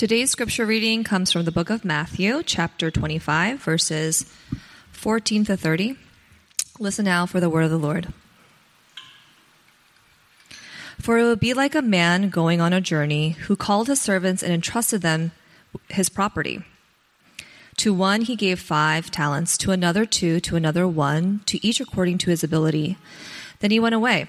Today's scripture reading comes from the book of Matthew, chapter 25, verses 14 to 30. Listen now for the word of the Lord. For it would be like a man going on a journey who called his servants and entrusted them his property. To one he gave five talents, to another two, to another one, to each according to his ability. Then he went away.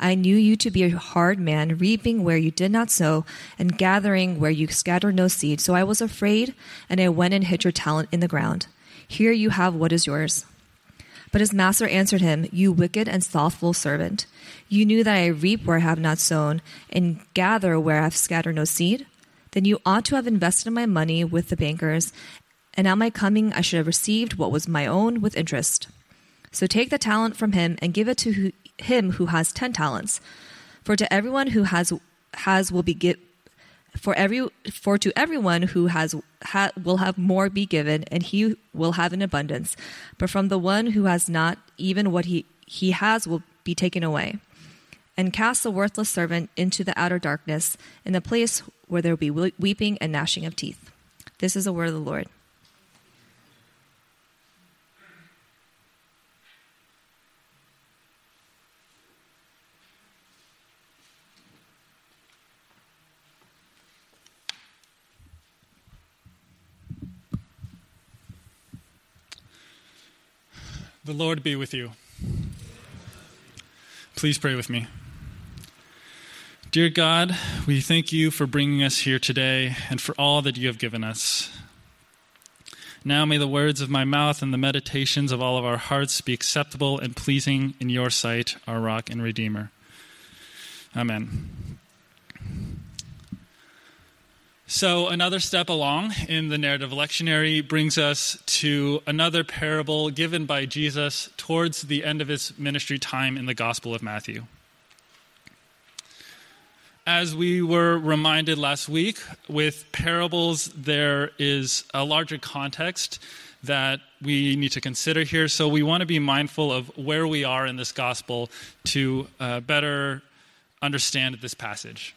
I knew you to be a hard man, reaping where you did not sow, and gathering where you scattered no seed. So I was afraid, and I went and hid your talent in the ground. Here you have what is yours. But his master answered him, You wicked and slothful servant. You knew that I reap where I have not sown, and gather where I have scattered no seed? Then you ought to have invested my money with the bankers, and at my coming I should have received what was my own with interest. So take the talent from him and give it to him who has ten talents. For to everyone who has has will be give, for every for to everyone who has ha, will have more be given, and he will have an abundance. But from the one who has not, even what he he has will be taken away. And cast the worthless servant into the outer darkness, in the place where there will be weeping and gnashing of teeth. This is the word of the Lord. The Lord be with you. Please pray with me. Dear God, we thank you for bringing us here today and for all that you have given us. Now may the words of my mouth and the meditations of all of our hearts be acceptable and pleasing in your sight, our rock and redeemer. Amen. So, another step along in the narrative lectionary brings us to another parable given by Jesus towards the end of his ministry time in the Gospel of Matthew. As we were reminded last week, with parables, there is a larger context that we need to consider here. So, we want to be mindful of where we are in this Gospel to uh, better understand this passage.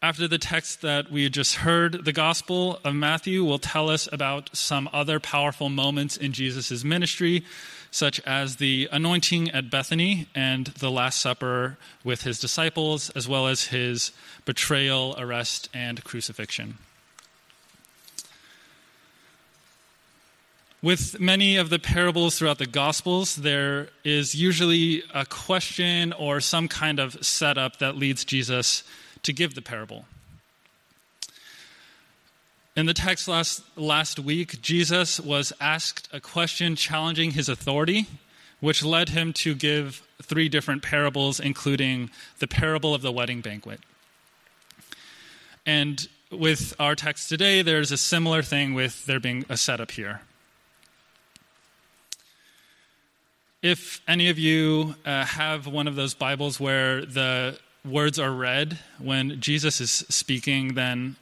After the text that we just heard, the Gospel of Matthew will tell us about some other powerful moments in Jesus' ministry, such as the anointing at Bethany and the Last Supper with his disciples, as well as his betrayal, arrest, and crucifixion. With many of the parables throughout the Gospels, there is usually a question or some kind of setup that leads Jesus to give the parable. In the text last, last week, Jesus was asked a question challenging his authority, which led him to give three different parables, including the parable of the wedding banquet. And with our text today, there's a similar thing with there being a setup here. If any of you uh, have one of those Bibles where the words are red when Jesus is speaking, then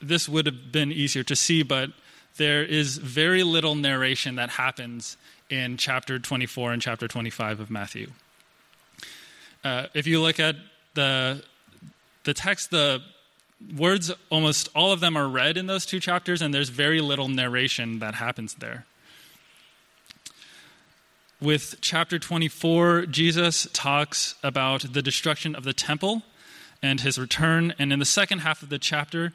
this would have been easier to see, but there is very little narration that happens in chapter 24 and chapter 25 of Matthew. Uh, if you look at the, the text, the words, almost all of them are red in those two chapters, and there's very little narration that happens there. With chapter 24, Jesus talks about the destruction of the temple and his return. And in the second half of the chapter,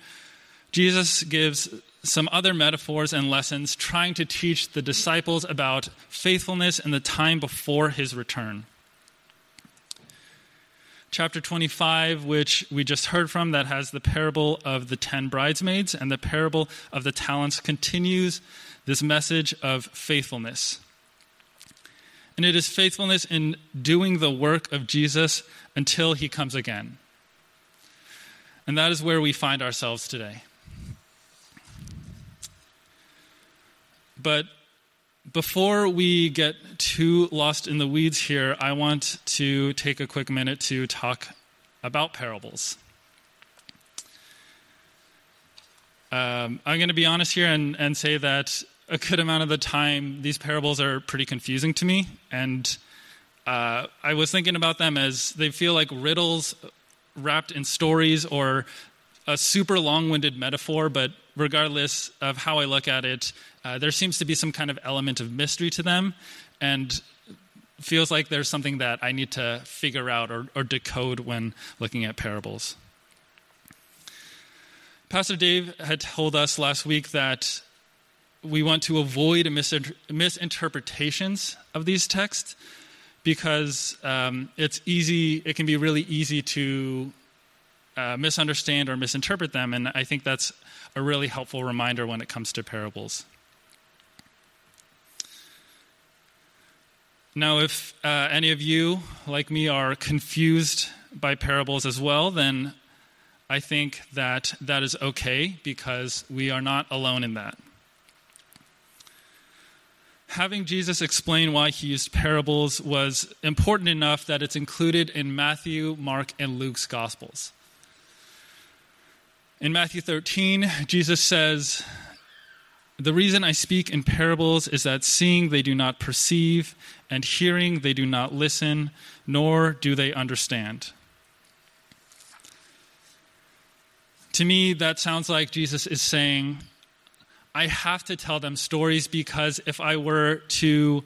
Jesus gives some other metaphors and lessons trying to teach the disciples about faithfulness in the time before his return. Chapter 25, which we just heard from, that has the parable of the ten bridesmaids and the parable of the talents, continues this message of faithfulness. And it is faithfulness in doing the work of Jesus until he comes again. And that is where we find ourselves today. But before we get too lost in the weeds here, I want to take a quick minute to talk about parables. Um, I'm going to be honest here and, and say that a good amount of the time, these parables are pretty confusing to me. And uh, I was thinking about them as they feel like riddles wrapped in stories or a super long winded metaphor, but regardless of how I look at it, uh, there seems to be some kind of element of mystery to them and feels like there's something that I need to figure out or, or decode when looking at parables. Pastor Dave had told us last week that we want to avoid misinterpretations of these texts because um, it's easy, it can be really easy to uh, misunderstand or misinterpret them. And I think that's a really helpful reminder when it comes to parables. Now, if uh, any of you, like me, are confused by parables as well, then I think that that is okay because we are not alone in that having Jesus explain why he used parables was important enough that it's included in Matthew, Mark, and Luke's Gospels. In Matthew 13, Jesus says, The reason I speak in parables is that seeing they do not perceive, and hearing they do not listen, nor do they understand. To me, that sounds like Jesus is saying, I have to tell them stories because if I were to,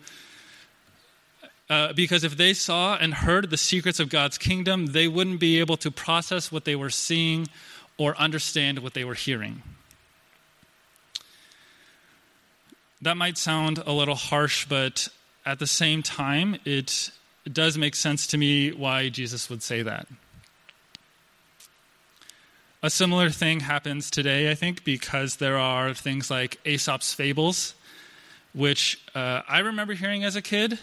uh, because if they saw and heard the secrets of God's kingdom, they wouldn't be able to process what they were seeing or understand what they were hearing. That might sound a little harsh, but at the same time, it, does make sense to me why Jesus would say that. A similar thing happens today, I think, because there are things like Aesop's fables, which uh, I remember hearing as a kid.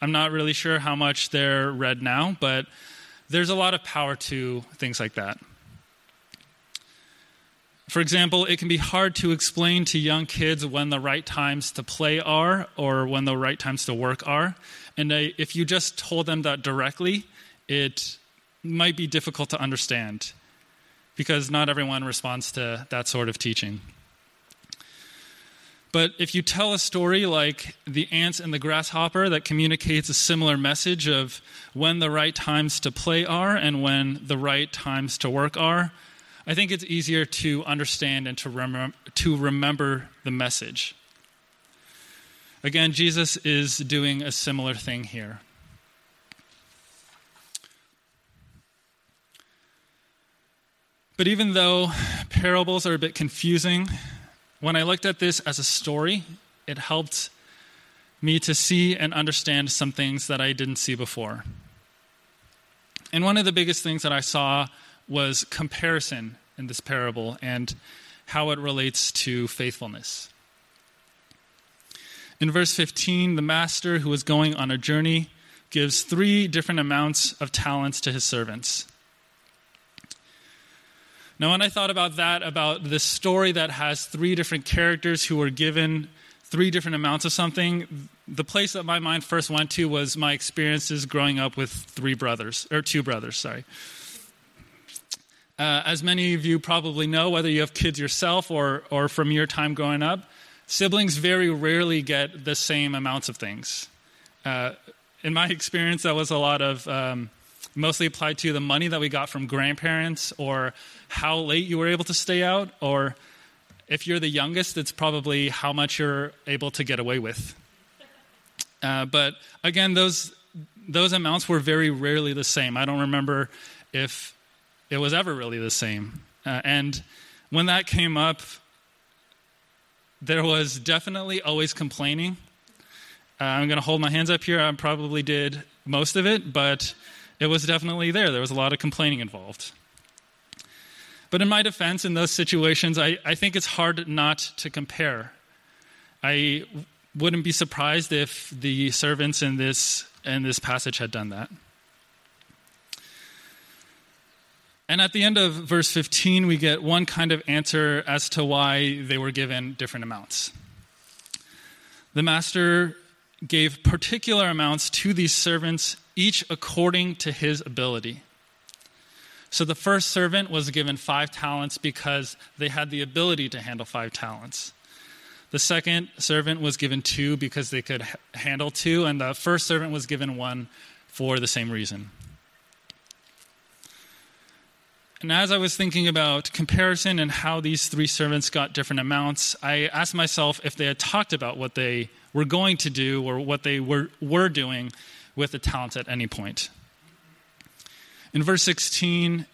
I'm not really sure how much they're read now, but there's a lot of power to things like that. For example, it can be hard to explain to young kids when the right times to play are or when the right times to work are. And uh, if you just told them that directly, it might be difficult to understand because not everyone responds to that sort of teaching. But if you tell a story like the ants and the grasshopper that communicates a similar message of when the right times to play are and when the right times to work are, I think it's easier to understand and to, rem- to remember the message. Again, Jesus is doing a similar thing here. But even though parables are a bit confusing, when I looked at this as a story, it helped me to see and understand some things that I didn't see before. And one of the biggest things that I saw was comparison in this parable and how it relates to faithfulness. In verse 15, the master who is going on a journey gives three different amounts of talents to his servants. Now, when I thought about that, about this story that has three different characters who were given three different amounts of something, the place that my mind first went to was my experiences growing up with three brothers, or two brothers, sorry. Uh, as many of you probably know, whether you have kids yourself or, or from your time growing up, siblings very rarely get the same amounts of things. Uh, in my experience, that was a lot of um, mostly applied to the money that we got from grandparents or how late you were able to stay out, or if you're the youngest, it's probably how much you're able to get away with. Uh, but again, those those amounts were very rarely the same. I don't remember if it was ever really the same. Uh, and when that came up, there was definitely always complaining. Uh, I'm going to hold my hands up here. I probably did most of it, but it was definitely there. There was a lot of complaining involved. But in my defense, in those situations, I, I think it's hard not to compare. I wouldn't be surprised if the servants in this, in this passage had done that. And at the end of verse 15, we get one kind of answer as to why they were given different amounts. The master gave particular amounts to these servants, each according to his ability. So the first servant was given five talents because they had the ability to handle five talents. The second servant was given two because they could handle two, and the first servant was given one for the same reason. And as I was thinking about comparison and how these three servants got different amounts, I asked myself if they had talked about what they were going to do or what they were, were doing with the talents at any point. In verse 16,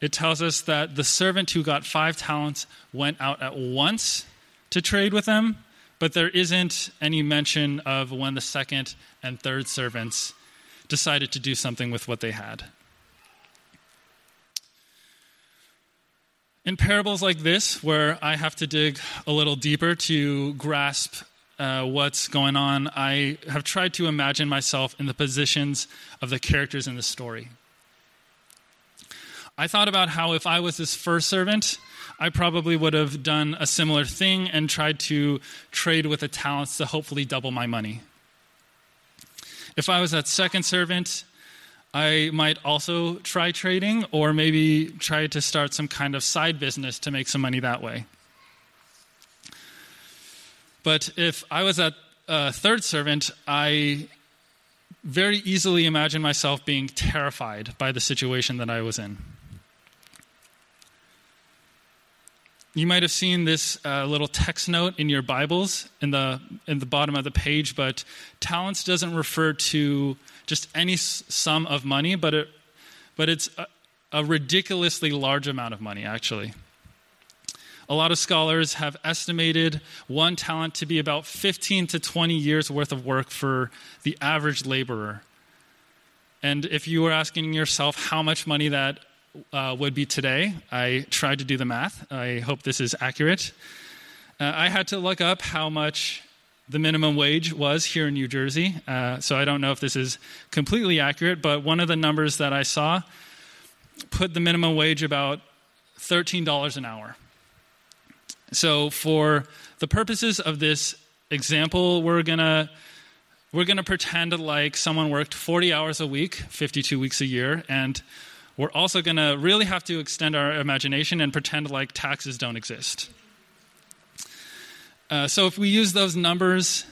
it tells us that the servant who got five talents went out at once to trade with them, but there isn't any mention of when the second and third servants decided to do something with what they had. In parables like this, where I have to dig a little deeper to grasp uh, what's going on, I have tried to imagine myself in the positions of the characters in the story. I thought about how if I was this first servant, I probably would have done a similar thing and tried to trade with the talents to hopefully double my money. If I was that second servant, I might also try trading or maybe try to start some kind of side business to make some money that way. But if I was a third servant, I very easily imagine myself being terrified by the situation that I was in. You might have seen this uh, little text note in your Bibles in the in the bottom of the page, but talents doesn't refer to just any sum of money, but, it, but it's a, a ridiculously large amount of money, actually. A lot of scholars have estimated one talent to be about 15 to 20 years worth of work for the average laborer. And if you were asking yourself how much money that uh, would be today, I tried to do the math. I hope this is accurate. Uh, I had to look up how much the minimum wage was here in New Jersey. Uh, so I don't know if this is completely accurate, but one of the numbers that I saw put the minimum wage about $13 an hour. So for the purposes of this example, we're going to we're going to pretend like someone worked 40 hours a week, 52 weeks a year, and we're also going to really have to extend our imagination and pretend like taxes don't exist. Uh, so if we use those numbers,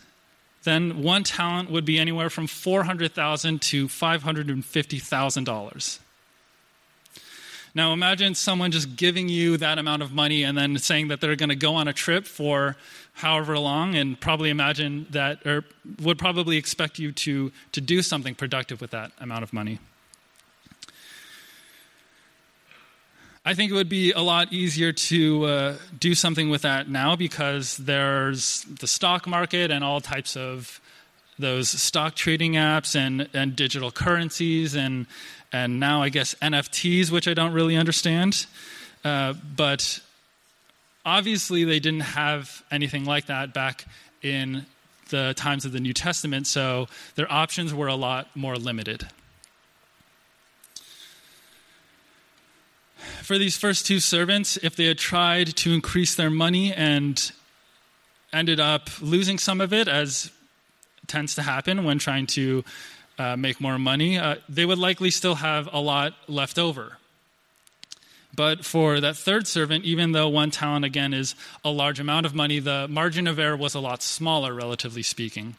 then one talent would be anywhere from 400,000 to $550,000. Now imagine someone just giving you that amount of money and then saying that they're going to go on a trip for however long and probably imagine that or would probably expect you to to do something productive with that amount of money. I think it would be a lot easier to uh, do something with that now because there's the stock market and all types of those stock trading apps and, and digital currencies and and now I guess NFTs, which I don't really understand. Uh, but obviously, they didn't have anything like that back in the times of the New Testament, so their options were a lot more limited. for these first two servants, if they had tried to increase their money and ended up losing some of it, as tends to happen when trying to uh, make more money, uh, they would likely still have a lot left over. But for that third servant, even though one talent again is a large amount of money, the margin of error was a lot smaller, relatively speaking.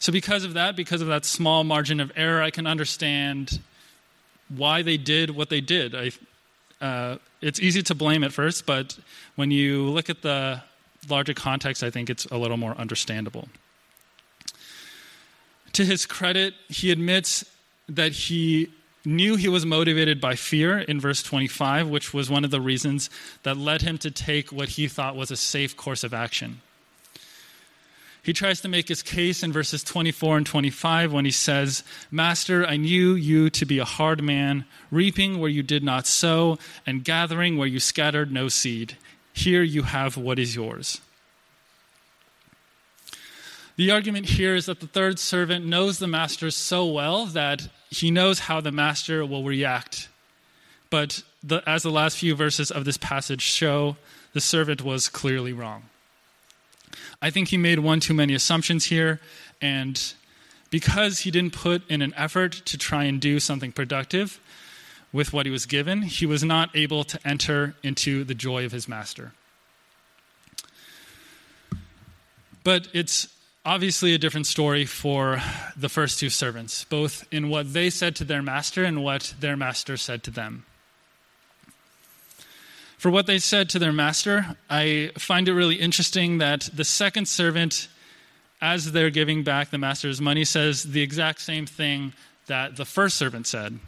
So, because of that, because of that small margin of error, I can understand why they did what they did. I, uh, it's easy to blame at first, but when you look at the larger context, I think it's a little more understandable. To his credit, he admits that he knew he was motivated by fear in verse 25, which was one of the reasons that led him to take what he thought was a safe course of action. He tries to make his case in verses 24 and 25 when he says, Master, I knew you to be a hard man, reaping where you did not sow, and gathering where you scattered no seed. Here you have what is yours. The argument here is that the third servant knows the master so well that he knows how the master will react. But the, as the last few verses of this passage show, the servant was clearly wrong. I think he made one too many assumptions here, and because he didn't put in an effort to try and do something productive with what he was given, he was not able to enter into the joy of his master. But it's obviously a different story for the first two servants, both in what they said to their master and what their master said to them. For what they said to their master, I find it really interesting that the second servant, as they're giving back the master's money, says the exact same thing that the first servant said.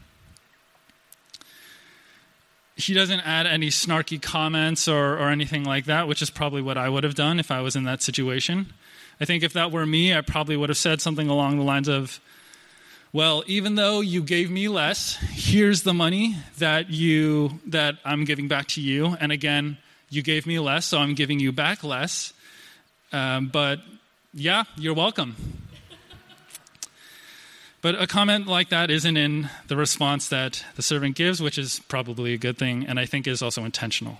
He doesn't add any snarky comments or, or anything like that, which is probably what I would have done if I was in that situation. I think if that were me, I probably would have said something along the lines of, well, even though you gave me less, here's the money that you that I'm giving back to you. And again, you gave me less, so I'm giving you back less. Um, but yeah, you're welcome. But a comment like that isn't in the response that the servant gives, which is probably a good thing, and I think is also intentional.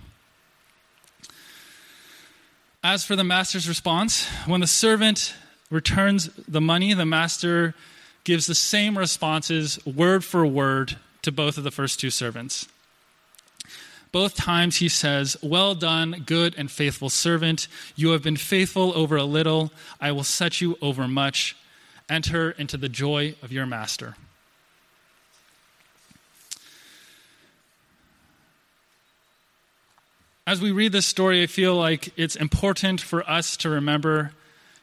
As for the master's response, when the servant returns the money, the master gives the same responses, word for word, to both of the first two servants. Both times he says, Well done, good and faithful servant. You have been faithful over a little. I will set you over much. Enter into the joy of your master. As we read this story, I feel like it's important for us to remember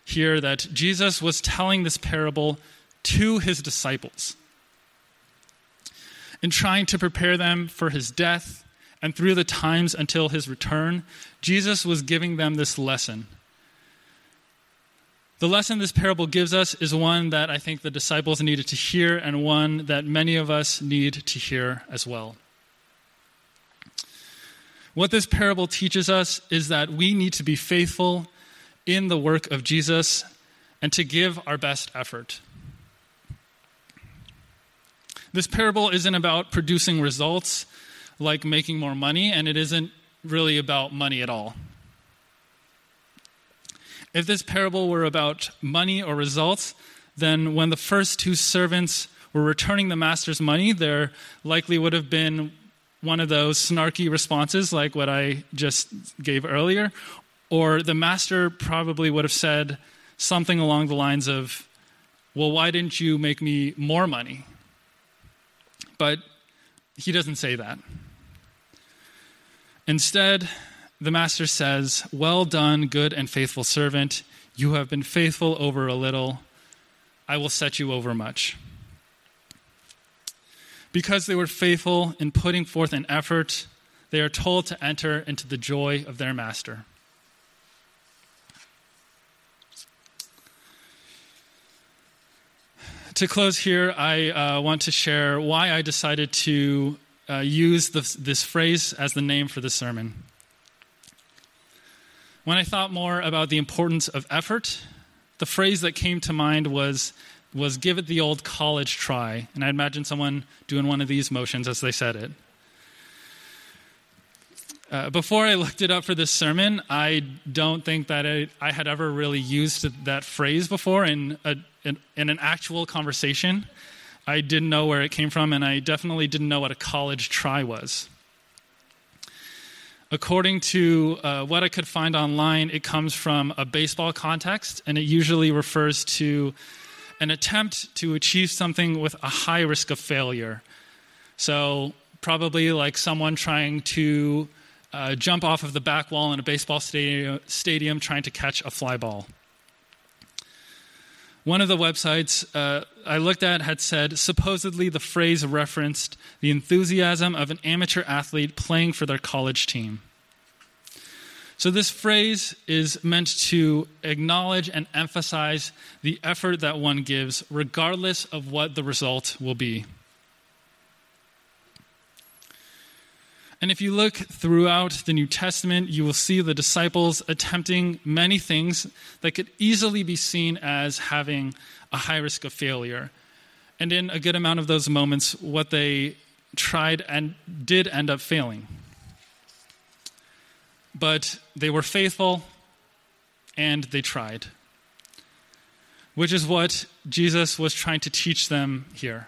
here that Jesus was telling this parable to his disciples in trying to prepare them for his death and through the times until his return. Jesus was giving them this lesson. The lesson this parable gives us is one that I think the disciples needed to hear and one that many of us need to hear as well. What this parable teaches us is that we need to be faithful in the work of Jesus and to give our best effort. This parable isn't about producing results like making more money, and it isn't really about money at all. If this parable were about money or results, then when the first two servants were returning the master's money, there likely would have been one of those snarky responses like what I just gave earlier, or the master probably would have said something along the lines of, Well, why didn't you make me more money? But he doesn't say that. Instead, the master says, Well done, good and faithful servant. You have been faithful over a little. I will set you over much because they were faithful in putting forth an effort, they are told to enter into the joy of their master. To close here, I uh, want to share why I decided to uh, use this, this phrase as the name for the sermon. When I thought more about the importance of effort, the phrase that came to mind was was give it the old college try. And I imagine someone doing one of these motions as they said it. Uh, before I looked it up for this sermon, I don't think that I, I had ever really used that phrase before in, a, in, in, an actual conversation. I didn't know where it came from, and I definitely didn't know what a college try was. According to uh, what I could find online, it comes from a baseball context, and it usually refers to an attempt to achieve something with a high risk of failure. So, probably like someone trying to uh, jump off of the back wall in a baseball stadium, stadium trying to catch a fly ball. One of the websites uh, I looked at had said supposedly the phrase referenced the enthusiasm of an amateur athlete playing for their college team. So, this phrase is meant to acknowledge and emphasize the effort that one gives, regardless of what the result will be. And if you look throughout the New Testament, you will see the disciples attempting many things that could easily be seen as having a high risk of failure. And in a good amount of those moments, what they tried and did end up failing. But they were faithful and they tried, which is what Jesus was trying to teach them here.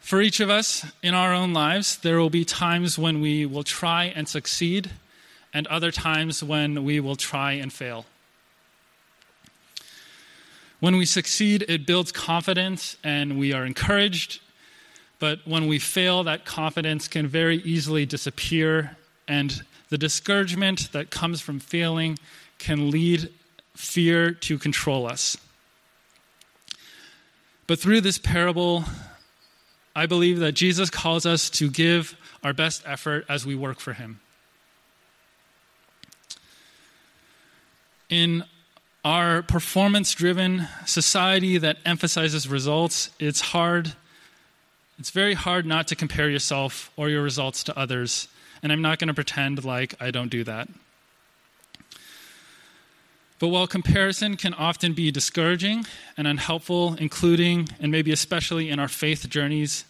For each of us in our own lives, there will be times when we will try and succeed, and other times when we will try and fail. When we succeed, it builds confidence and we are encouraged. But when we fail, that confidence can very easily disappear, and the discouragement that comes from failing can lead fear to control us. But through this parable, I believe that Jesus calls us to give our best effort as we work for Him. In our performance driven society that emphasizes results, it's hard. It's very hard not to compare yourself or your results to others. And I'm not going to pretend like I don't do that. But while comparison can often be discouraging and unhelpful, including and maybe especially in our faith journeys,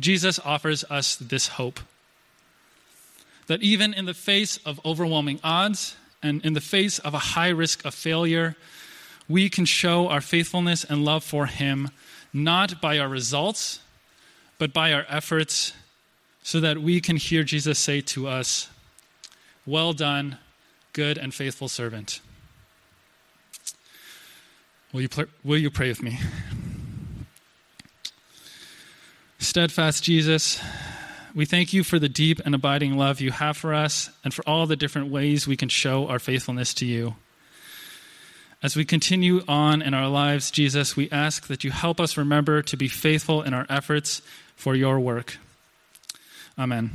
Jesus offers us this hope that even in the face of overwhelming odds and in the face of a high risk of failure, we can show our faithfulness and love for Him not by our results, but by our efforts, so that we can hear Jesus say to us, Well done, good and faithful servant. Will you, pl- will you pray with me? Steadfast Jesus, we thank you for the deep and abiding love you have for us and for all the different ways we can show our faithfulness to you. As we continue on in our lives, Jesus, we ask that you help us remember to be faithful in our efforts for your work. Amen.